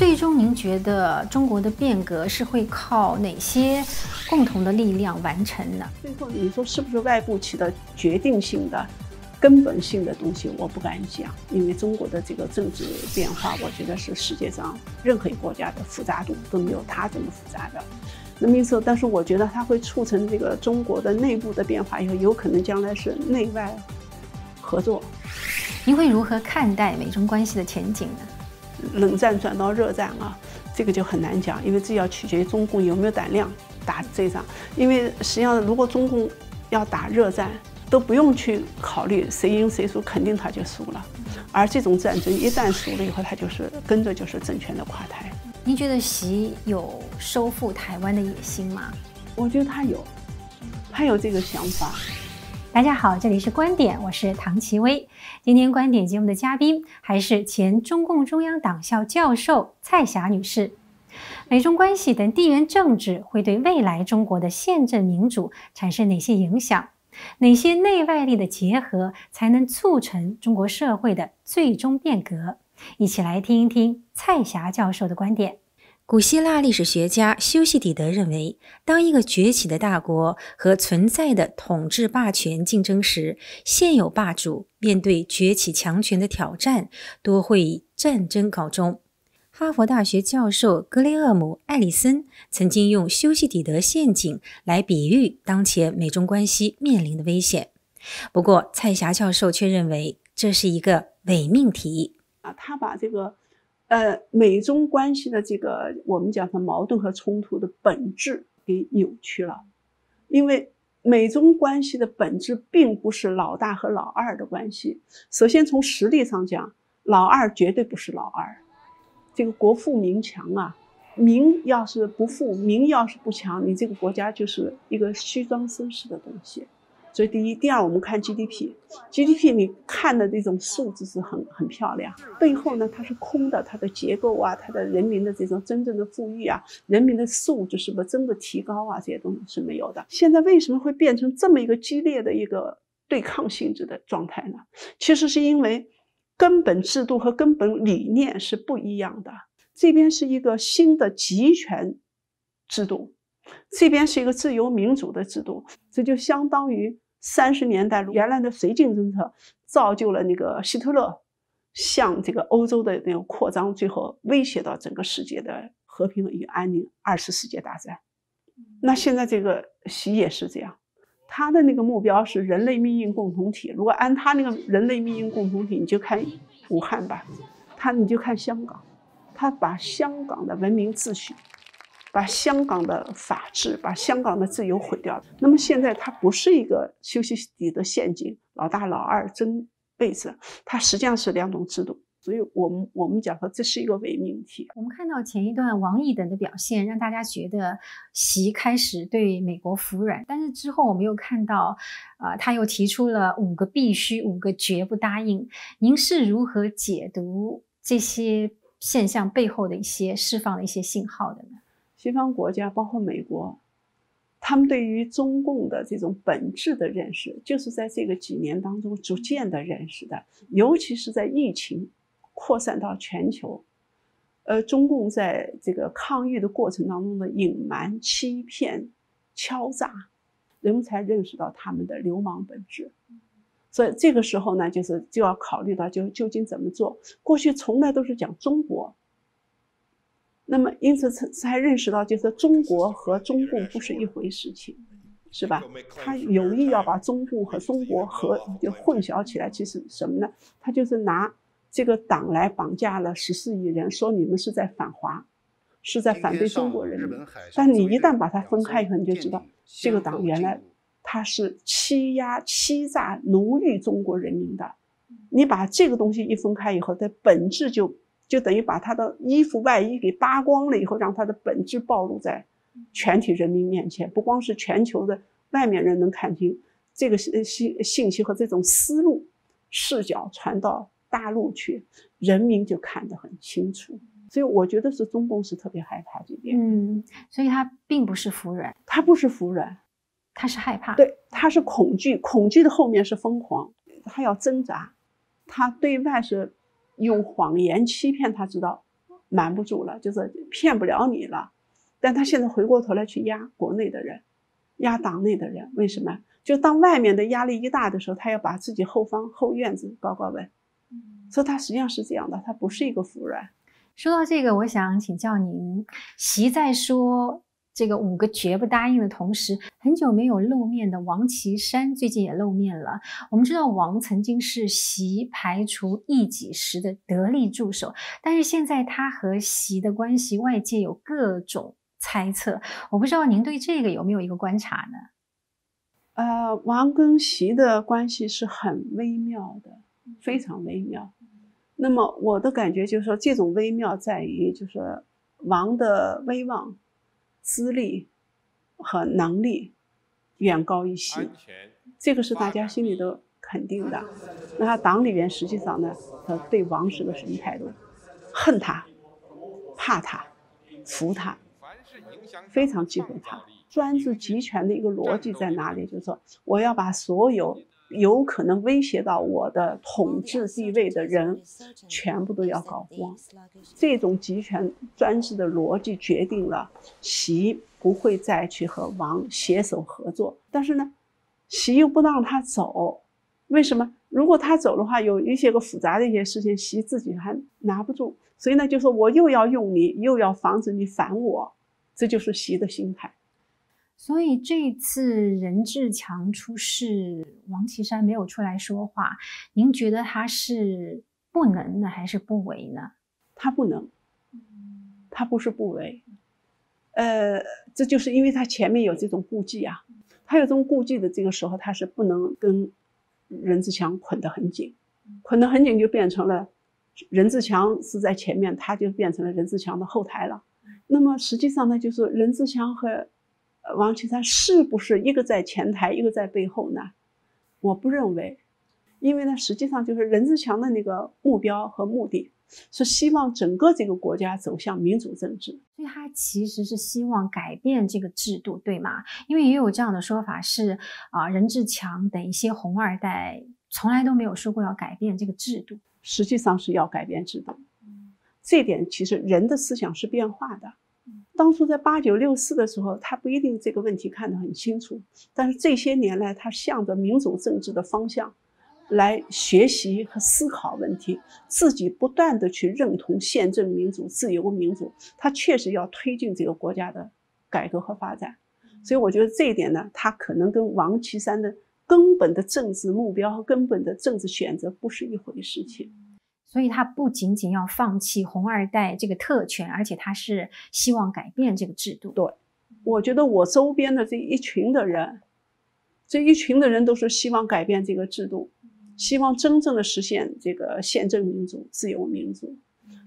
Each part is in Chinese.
最终您觉得中国的变革是会靠哪些共同的力量完成呢？最后你说是不是外部起的决定性的、根本性的东西？我不敢讲，因为中国的这个政治变化，我觉得是世界上任何一个国家的复杂度都没有它这么复杂的。那么意思，但是我觉得它会促成这个中国的内部的变化，以后有可能将来是内外合作。您会如何看待美中关系的前景呢？冷战转到热战啊，这个就很难讲，因为这要取决于中共有没有胆量打这仗。因为实际上，如果中共要打热战，都不用去考虑谁赢谁输，肯定他就输了。而这种战争一旦输了以后，他就是跟着就是政权的垮台。您觉得习有收复台湾的野心吗？我觉得他有，他有这个想法。大家好，这里是观点，我是唐奇薇。今天观点节目的嘉宾还是前中共中央党校教授蔡霞女士。美中关系等地缘政治会对未来中国的宪政民主产生哪些影响？哪些内外力的结合才能促成中国社会的最终变革？一起来听一听蔡霞教授的观点。古希腊历史学家修昔底德认为，当一个崛起的大国和存在的统治霸权竞争时，现有霸主面对崛起强权的挑战，多会以战争告终。哈佛大学教授格雷厄姆·艾里森曾经用修昔底德陷阱来比喻当前美中关系面临的危险。不过，蔡霞教授却认为这是一个伪命题啊，他把这个。呃，美中关系的这个我们讲的矛盾和冲突的本质给扭曲了，因为美中关系的本质并不是老大和老二的关系。首先从实力上讲，老二绝对不是老二，这个国富民强啊，民要是不富，民要是不强，你这个国家就是一个虚张声势的东西。所以，第一、第二，我们看 GDP，GDP 你看的这种数字是很很漂亮，背后呢它是空的，它的结构啊，它的人民的这种真正的富裕啊，人民的素质是不是真的提高啊，这些东西是没有的。现在为什么会变成这么一个激烈的一个对抗性质的状态呢？其实是因为根本制度和根本理念是不一样的。这边是一个新的集权制度。这边是一个自由民主的制度，这就相当于三十年代原来的绥靖政策造就了那个希特勒向这个欧洲的那个扩张，最后威胁到整个世界的和平与安宁，二次世界大战。那现在这个习也是这样，他的那个目标是人类命运共同体。如果按他那个人类命运共同体，你就看武汉吧，他你就看香港，他把香港的文明秩序。把香港的法治、把香港的自由毁掉了。那么现在它不是一个休息底的陷阱，老大老二争位置，它实际上是两种制度。所以我们我们讲说这是一个伪命题。我们看到前一段王毅等的表现，让大家觉得习开始对美国服软，但是之后我们又看到，啊，他又提出了五个必须，五个绝不答应。您是如何解读这些现象背后的一些释放的一些信号的呢？西方国家包括美国，他们对于中共的这种本质的认识，就是在这个几年当中逐渐的认识的。尤其是在疫情扩散到全球，呃，中共在这个抗疫的过程当中的隐瞒、欺骗、敲诈，人们才认识到他们的流氓本质。所以这个时候呢，就是就要考虑到就究竟怎么做。过去从来都是讲中国。那么，因此才才认识到，就是中国和中共不是一回事情，是吧？他有意要把中共和中国和就混淆起来，其实什么呢？他就是拿这个党来绑架了十四亿人，说你们是在反华，是在反对中国人民。但你一旦把它分开以后，你就知道这个党原来他是欺压、欺诈、奴役中国人民的。你把这个东西一分开以后，它本质就。就等于把他的衣服外衣给扒光了以后，让他的本质暴露在全体人民面前。不光是全球的外面人能看清这个信信信息和这种思路视角传到大陆去，人民就看得很清楚。所以我觉得是中共是特别害怕这点。嗯，所以他并不是服软，他不是服软，他是害怕。对，他是恐惧，恐惧的后面是疯狂，他要挣扎，他对外是。用谎言欺骗他，知道瞒不住了，就是骗不了你了。但他现在回过头来去压国内的人，压党内的人，为什么？就当外面的压力一大的时候，他要把自己后方后院子搞搞稳。所以他实际上是这样的，他不是一个服软。说到这个，我想请教您，习在说这个五个绝不答应的同时，很久没有露面的王岐山最近也露面了。我们知道王曾经是习排除异己时的得力助手，但是现在他和习的关系，外界有各种猜测。我不知道您对这个有没有一个观察呢？呃，王跟习的关系是很微妙的，非常微妙。那么我的感觉就是说，这种微妙在于，就是王的威望、资历和能力远高于习，这个是大家心里都肯定的。那他党里边实际上呢，他对王是个什么态度？恨他、怕他、服他，非常忌讳他。专制集权的一个逻辑在哪里？就是说，我要把所有。有可能威胁到我的统治地位的人，全部都要搞光。这种集权专制的逻辑决定了习不会再去和王携手合作。但是呢，习又不让他走，为什么？如果他走的话，有一些个复杂的一些事情，习自己还拿不住。所以呢，就说我又要用你，又要防止你反我，这就是习的心态。所以这次任志强出事，王岐山没有出来说话，您觉得他是不能呢，还是不为呢？他不能，他不是不为，呃，这就是因为他前面有这种顾忌啊，他有这种顾忌的这个时候，他是不能跟任志强捆得很紧，捆得很紧就变成了任志强是在前面，他就变成了任志强的后台了。那么实际上呢，就是任志强和。王岐山是不是一个在前台，一个在背后呢？我不认为，因为呢，实际上就是任志强的那个目标和目的是希望整个这个国家走向民主政治，所以他其实是希望改变这个制度，对吗？因为也有这样的说法是啊，任志强等一些红二代从来都没有说过要改变这个制度，实际上是要改变制度。这点其实人的思想是变化的。当初在八九六四的时候，他不一定这个问题看得很清楚，但是这些年来，他向着民主政治的方向来学习和思考问题，自己不断的去认同宪政民主、自由民主，他确实要推进这个国家的改革和发展。所以我觉得这一点呢，他可能跟王岐山的根本的政治目标和根本的政治选择不是一回事情。所以他不仅仅要放弃红二代这个特权，而且他是希望改变这个制度。对，我觉得我周边的这一群的人，这一群的人都是希望改变这个制度，希望真正的实现这个宪政民主、自由民主。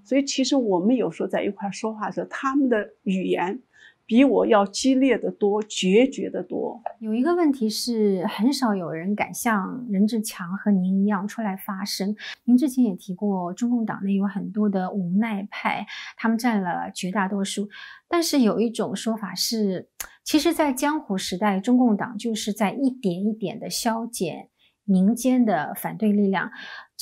所以其实我们有时候在一块说话的时候，他们的语言。比我要激烈的多，决绝的多。有一个问题是，很少有人敢像任志强和您一样出来发声。您之前也提过，中共党内有很多的无奈派，他们占了绝大多数。但是有一种说法是，其实，在江湖时代，中共党就是在一点一点的消减。民间的反对力量，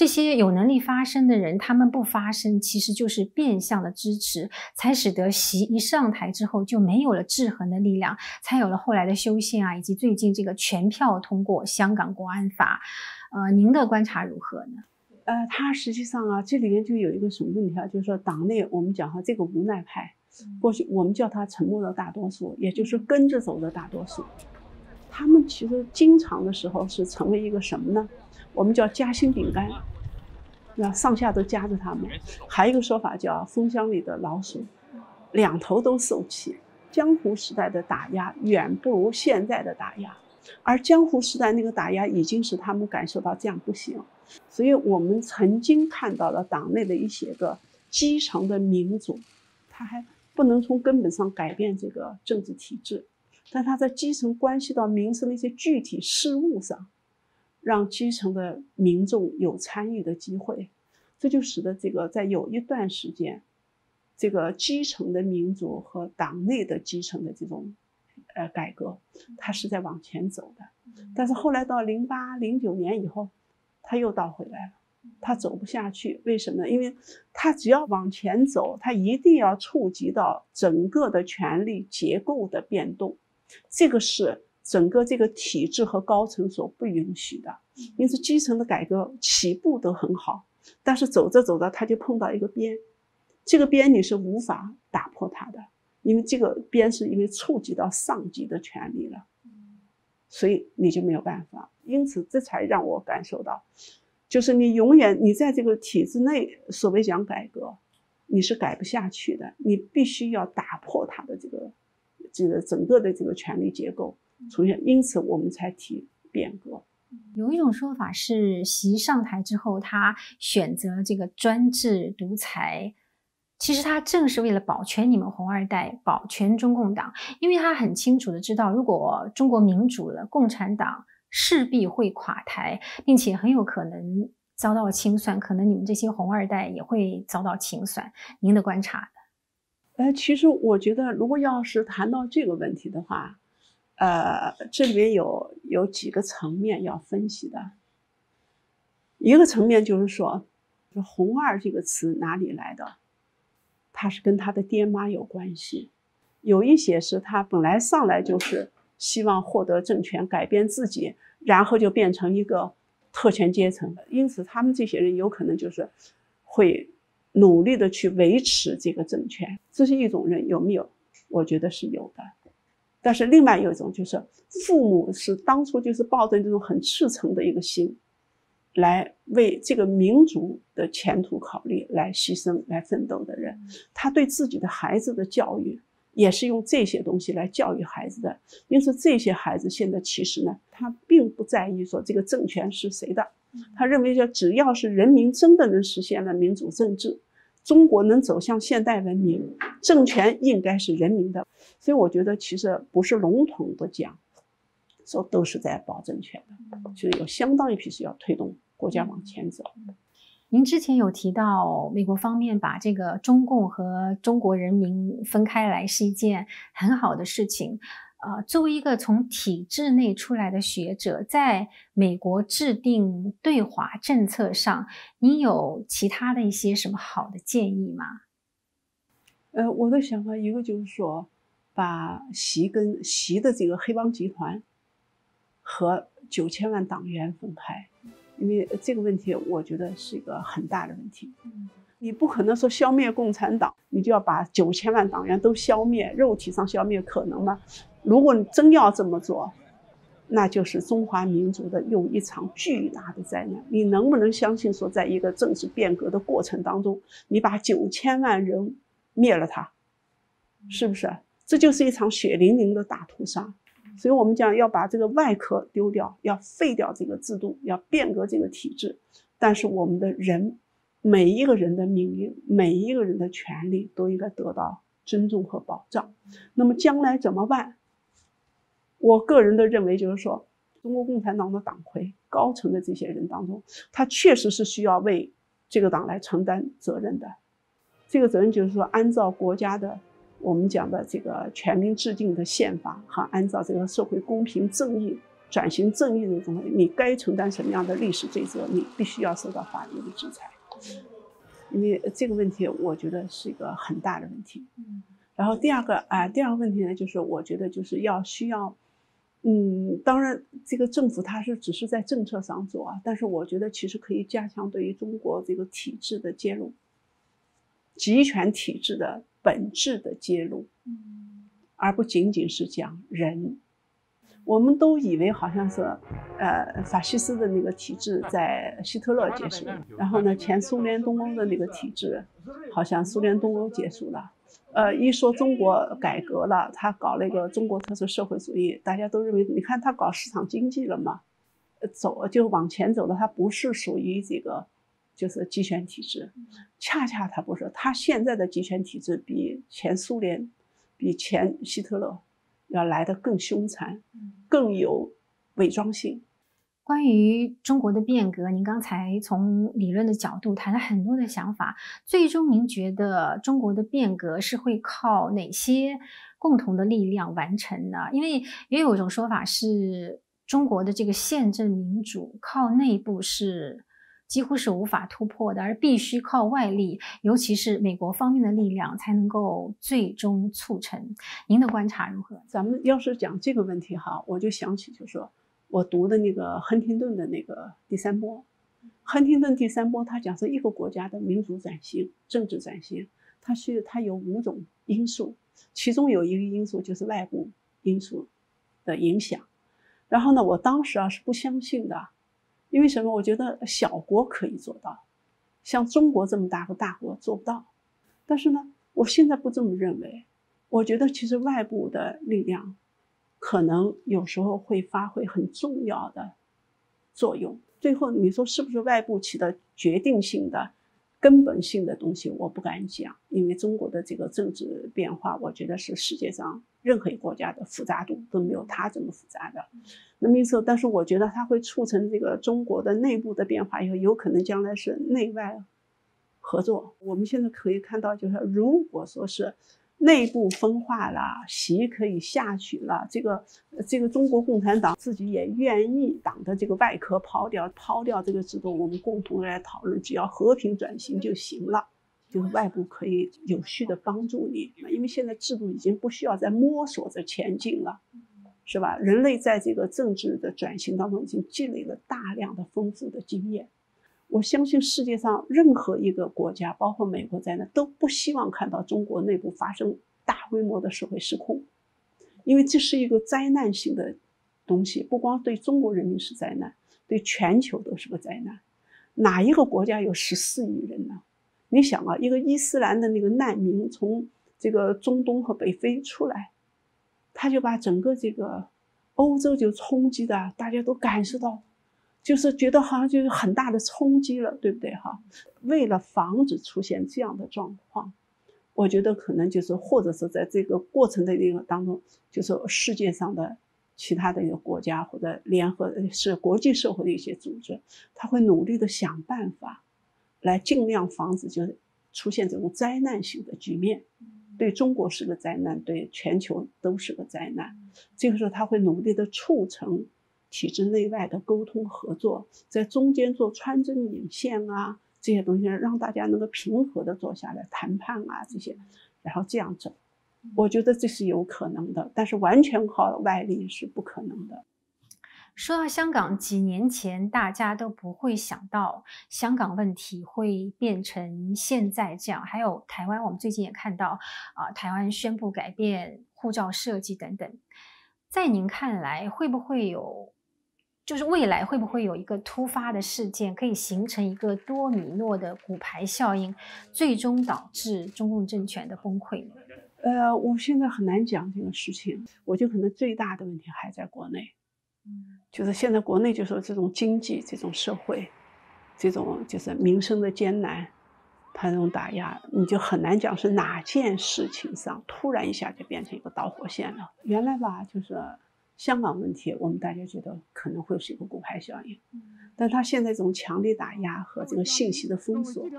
这些有能力发声的人，他们不发声，其实就是变相的支持，才使得习一上台之后就没有了制衡的力量，才有了后来的修宪啊，以及最近这个全票通过香港国安法。呃，您的观察如何呢？呃，他实际上啊，这里面就有一个什么问题啊？就是说，党内我们讲哈，这个无奈派，过去我们叫他沉默的大多数，也就是跟着走的大多数。他们其实经常的时候是成为一个什么呢？我们叫夹心饼干，那上下都夹着他们。还有一个说法叫蜂箱里的老鼠，两头都受气。江湖时代的打压远不如现在的打压，而江湖时代那个打压已经使他们感受到这样不行。所以我们曾经看到了党内的一些个基层的民主，他还不能从根本上改变这个政治体制。但他在基层关系到民生的一些具体事务上，让基层的民众有参与的机会，这就使得这个在有一段时间，这个基层的民主和党内的基层的这种，呃改革，它是在往前走的。但是后来到零八零九年以后，它又倒回来了。他走不下去。为什么呢？因为他只要往前走，他一定要触及到整个的权力结构的变动，这个是整个这个体制和高层所不允许的。因此，基层的改革起步都很好，但是走着走着他就碰到一个边，这个边你是无法打破它的，因为这个边是因为触及到上级的权利了。所以你就没有办法，因此这才让我感受到，就是你永远你在这个体制内，所谓讲改革，你是改不下去的，你必须要打破它的这个这个整个的这个权力结构出现，因此我们才提变革。有一种说法是，习上台之后，他选择这个专制独裁。其实他正是为了保全你们红二代，保全中共党，因为他很清楚的知道，如果中国民主了，共产党势必会垮台，并且很有可能遭到清算，可能你们这些红二代也会遭到清算。您的观察呢？呃，其实我觉得，如果要是谈到这个问题的话，呃，这里面有有几个层面要分析的。一个层面就是说，“红二”这个词哪里来的？他是跟他的爹妈有关系，有一些是他本来上来就是希望获得政权，改变自己，然后就变成一个特权阶层的，因此他们这些人有可能就是会努力的去维持这个政权，这是一种人有没有？我觉得是有的，但是另外有一种就是父母是当初就是抱着这种很赤诚的一个心。来为这个民族的前途考虑，来牺牲、来奋斗的人，他对自己的孩子的教育也是用这些东西来教育孩子的。因此，这些孩子现在其实呢，他并不在意说这个政权是谁的，他认为说只要是人民真的能实现了民主政治，中国能走向现代文明，政权应该是人民的。所以，我觉得其实不是笼统的讲。说都是在保政权的，就是有相当一批是要推动国家往前走。您之前有提到，美国方面把这个中共和中国人民分开来是一件很好的事情。呃，作为一个从体制内出来的学者，在美国制定对华政策上，您有其他的一些什么好的建议吗？呃，我的想法一个就是说，把习跟习的这个黑帮集团。和九千万党员分开，因为这个问题，我觉得是一个很大的问题。你不可能说消灭共产党，你就要把九千万党员都消灭，肉体上消灭可能吗？如果你真要这么做，那就是中华民族的又一场巨大的灾难。你能不能相信说，在一个政治变革的过程当中，你把九千万人灭了他，是不是？这就是一场血淋淋的大屠杀。所以我们讲要把这个外壳丢掉，要废掉这个制度，要变革这个体制。但是我们的人，每一个人的命运，每一个人的权利都应该得到尊重和保障。那么将来怎么办？我个人的认为就是说，中国共产党的党魁高层的这些人当中，他确实是需要为这个党来承担责任的。这个责任就是说，按照国家的。我们讲的这个全民制定的宪法和按照这个社会公平正义、转型正义的这种，你该承担什么样的历史罪责，你必须要受到法律的制裁。因为这个问题，我觉得是一个很大的问题。然后第二个啊，第二个问题呢，就是我觉得就是要需要，嗯，当然这个政府它是只是在政策上做啊，但是我觉得其实可以加强对于中国这个体制的介入，集权体制的。本质的揭露，而不仅仅是讲人。我们都以为好像是，呃，法西斯的那个体制在希特勒结束了，然后呢，前苏联东欧的那个体制，好像苏联东欧结束了。呃，一说中国改革了，他搞了一个中国特色社会主义，大家都认为，你看他搞市场经济了嘛，走就往前走了，他不是属于这个。就是集权体制，恰恰他不是，他现在的集权体制比前苏联、比前希特勒要来的更凶残，更有伪装性。关于中国的变革，您刚才从理论的角度谈了很多的想法，最终您觉得中国的变革是会靠哪些共同的力量完成呢？因为也有一种说法是，中国的这个宪政民主靠内部是。几乎是无法突破的，而必须靠外力，尤其是美国方面的力量，才能够最终促成。您的观察如何？咱们要是讲这个问题哈，我就想起就说我读的那个亨廷顿的那个第三波，亨廷顿第三波，他讲是一个国家的民主转型、政治转型，它是它有五种因素，其中有一个因素就是外部因素的影响。然后呢，我当时啊是不相信的，因为什么？我觉得小国可以做到，像中国这么大个大国做不到。但是呢，我现在不这么认为。我觉得其实外部的力量，可能有时候会发挥很重要的作用。最后你说是不是外部起的决定性的？根本性的东西我不敢讲，因为中国的这个政治变化，我觉得是世界上任何一个国家的复杂度都没有它这么复杂的。那么意思，但是我觉得它会促成这个中国的内部的变化，以后有可能将来是内外合作。我们现在可以看到，就是如果说是。内部分化了，习可以下去了。这个，这个中国共产党自己也愿意党的这个外壳抛掉，抛掉这个制度，我们共同来讨论，只要和平转型就行了。就是外部可以有序的帮助你，因为现在制度已经不需要再摸索着前进了，是吧？人类在这个政治的转型当中已经积累了大量的丰富的经验。我相信世界上任何一个国家，包括美国在内，都不希望看到中国内部发生大规模的社会失控，因为这是一个灾难性的东西，不光对中国人民是灾难，对全球都是个灾难。哪一个国家有十四亿人呢？你想啊，一个伊斯兰的那个难民从这个中东和北非出来，他就把整个这个欧洲就冲击的，大家都感受到。就是觉得好像就是很大的冲击了，对不对哈？为了防止出现这样的状况，我觉得可能就是或者是在这个过程的一个当中，就是世界上的其他的一个国家或者联合是国际社会的一些组织，他会努力的想办法，来尽量防止就是出现这种灾难性的局面。对中国是个灾难，对全球都是个灾难。这个时候他会努力的促成。体制内外的沟通合作，在中间做穿针引线啊，这些东西让大家能够平和的坐下来谈判啊，这些，然后这样走，我觉得这是有可能的，但是完全靠外力是不可能的。说到香港，几年前大家都不会想到香港问题会变成现在这样。还有台湾，我们最近也看到啊，台湾宣布改变护照设计等等，在您看来，会不会有？就是未来会不会有一个突发的事件，可以形成一个多米诺的骨牌效应，最终导致中共政权的崩溃呢？呃，我现在很难讲这个事情。我就可能最大的问题还在国内，嗯，就是现在国内就说这种经济、这种社会、这种就是民生的艰难，它这种打压，你就很难讲是哪件事情上突然一下就变成一个导火线了。原来吧，就是。香港问题，我们大家觉得可能会是一个骨牌效应，但他现在这种强力打压和这个信息的封锁，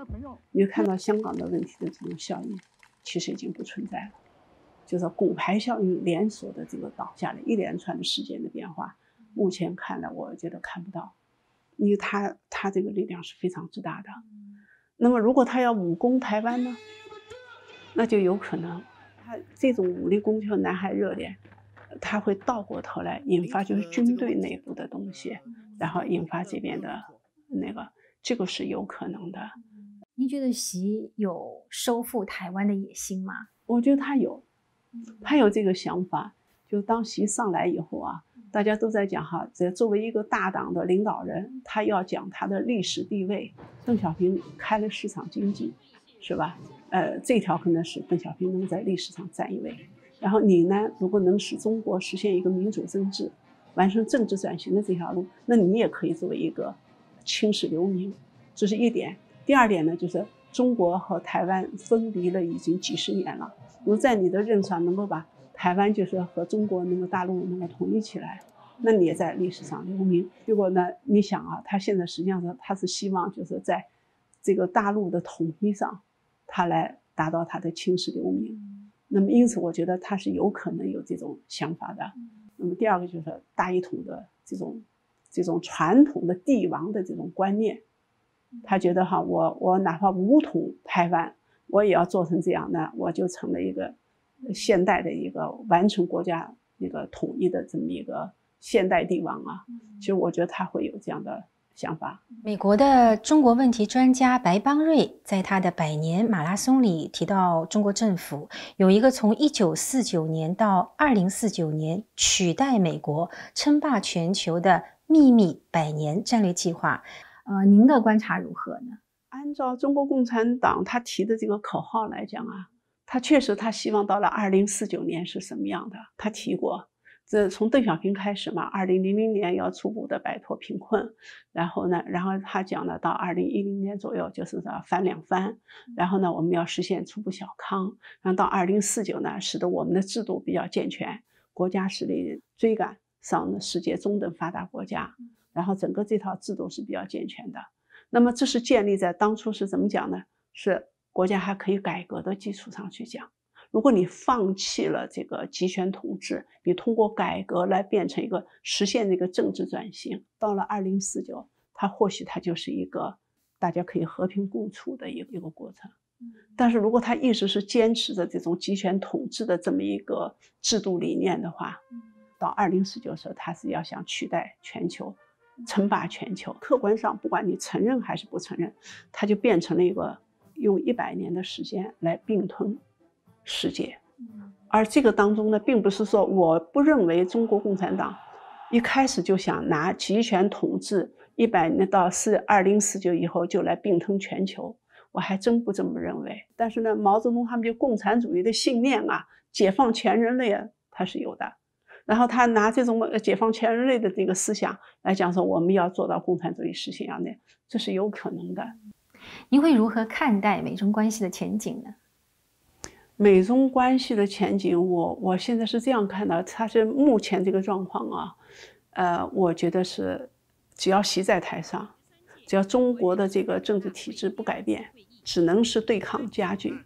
你就看到香港的问题的这种效应，其实已经不存在了。就是骨牌效应连锁的这个倒下来一连串的事件的变化，目前看来我觉得看不到，因为他他这个力量是非常之大的。那么如果他要武攻台湾呢，那就有可能他这种武力攻击和南海热点。他会倒过头来引发就是军队内部的东西，然后引发这边的那个，这个是有可能的。您觉得习有收复台湾的野心吗？我觉得他有，他有这个想法。就当习上来以后啊，大家都在讲哈，这作为一个大党的领导人，他要讲他的历史地位。邓小平开了市场经济，是吧？呃，这条可能是邓小平能在历史上占一位。然后你呢？如果能使中国实现一个民主政治，完成政治转型的这条路，那你也可以作为一个青史留名，这是一点。第二点呢，就是中国和台湾分离了已经几十年了，如果在你的任上能够把台湾就是和中国那个大陆能够统一起来，那你也在历史上留名。结果呢，你想啊，他现在实际上是他是希望就是在这个大陆的统一上，他来达到他的青史留名。那么，因此我觉得他是有可能有这种想法的。那么，第二个就是大一统的这种、这种传统的帝王的这种观念，他觉得哈，我我哪怕武统台湾，我也要做成这样那，我就成了一个现代的一个完成国家那个统一的这么一个现代帝王啊。其实我觉得他会有这样的。想法。美国的中国问题专家白邦瑞在他的百年马拉松里提到，中国政府有一个从一九四九年到二零四九年取代美国称霸全球的秘密百年战略计划。呃，您的观察如何呢？按照中国共产党他提的这个口号来讲啊，他确实他希望到了二零四九年是什么样的？他提过。这从邓小平开始嘛，二零零零年要初步的摆脱贫困，然后呢，然后他讲呢，到二零一零年左右就是说翻两番，然后呢，我们要实现初步小康，然后到二零四九呢，使得我们的制度比较健全，国家实力追赶上世界中等发达国家，然后整个这套制度是比较健全的。那么这是建立在当初是怎么讲呢？是国家还可以改革的基础上去讲。如果你放弃了这个集权统治，你通过改革来变成一个实现这个政治转型，到了二零四九，它或许它就是一个大家可以和平共处的一个一个过程。但是如果他一直是坚持着这种集权统治的这么一个制度理念的话，到二零四九时候，他是要想取代全球，称霸全球。客观上，不管你承认还是不承认，它就变成了一个用一百年的时间来并吞。世界，而这个当中呢，并不是说我不认为中国共产党一开始就想拿集权统治一百年到四二零四九以后就来并吞全球，我还真不这么认为。但是呢，毛泽东他们就共产主义的信念啊，解放全人类啊，他是有的。然后他拿这种解放全人类的这个思想来讲说，我们要做到共产主义实现样的，这是有可能的。您会如何看待美中关系的前景呢？美中关系的前景，我我现在是这样看的，它是目前这个状况啊，呃，我觉得是，只要习在台上，只要中国的这个政治体制不改变，只能是对抗加剧，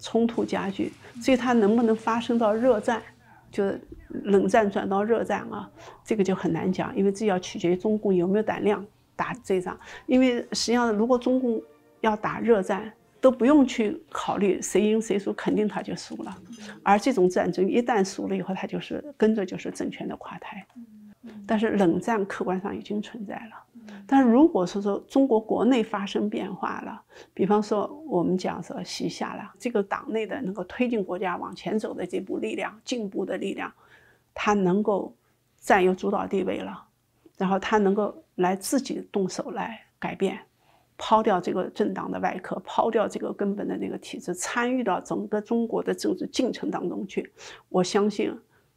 冲突加剧。所以它能不能发生到热战，就冷战转到热战啊，这个就很难讲，因为这要取决于中共有没有胆量打这仗。因为实际上，如果中共要打热战，都不用去考虑谁赢谁输，肯定他就输了。而这种战争一旦输了以后，他就是跟着就是政权的垮台。但是冷战客观上已经存在了。但是如果说说中国国内发生变化了，比方说我们讲说西夏了，这个党内的能够推进国家往前走的这股力量、进步的力量，他能够占有主导地位了，然后他能够来自己动手来改变。抛掉这个政党的外壳，抛掉这个根本的那个体制，参与到整个中国的政治进程当中去。我相信，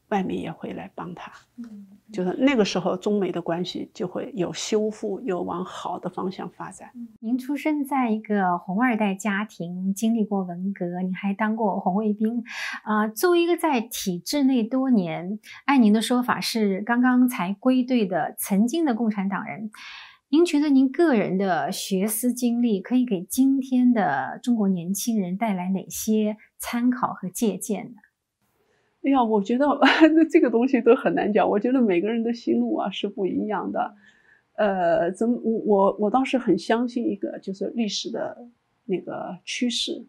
外面也会来帮他。嗯，就是那个时候，中美的关系就会有修复，有往好的方向发展。您出生在一个红二代家庭，经历过文革，你还当过红卫兵。啊，作为一个在体制内多年，按您的说法是刚刚才归队的曾经的共产党人。您觉得您个人的学思经历可以给今天的中国年轻人带来哪些参考和借鉴呢？哎呀，我觉得 那这个东西都很难讲。我觉得每个人的心路啊是不一样的。呃，怎么我我倒是很相信一个就是历史的那个趋势。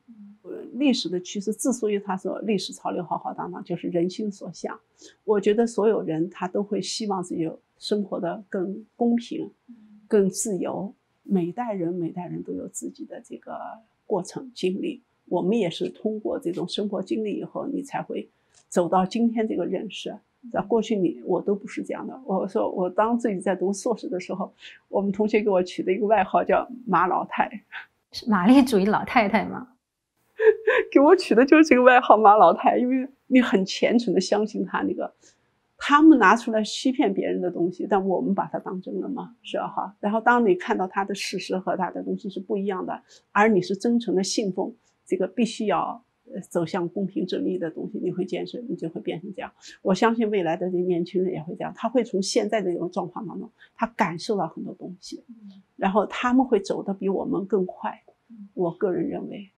历史的趋势之所以他说历史潮流浩浩荡荡，就是人心所向。我觉得所有人他都会希望自己生活的更公平。更自由，每代人每代人都有自己的这个过程经历。我们也是通过这种生活经历以后，你才会走到今天这个认识。在过去，你我都不是这样的。我说我当自己在读硕士的时候，我们同学给我取的一个外号叫“马老太”，是马列主义老太太吗？给我取的就是这个外号“马老太”，因为你很虔诚的相信他那个。他们拿出来欺骗别人的东西，但我们把它当真了吗？是啊，哈。然后当你看到他的事实和他的东西是不一样的，而你是真诚的信奉这个必须要走向公平正义的东西，你会坚持，你就会变成这样。我相信未来的这年轻人也会这样，他会从现在的这种状况当中，他感受到很多东西，然后他们会走得比我们更快。我个人认为。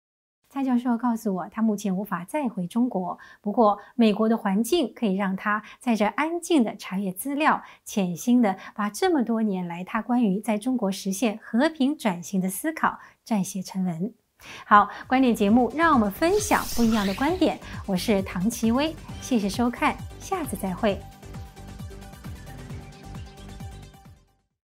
蔡教授告诉我，他目前无法再回中国，不过美国的环境可以让他在这安静的查阅资料，潜心的把这么多年来他关于在中国实现和平转型的思考撰写成文。好，观点节目，让我们分享不一样的观点。我是唐奇薇，谢谢收看，下次再会。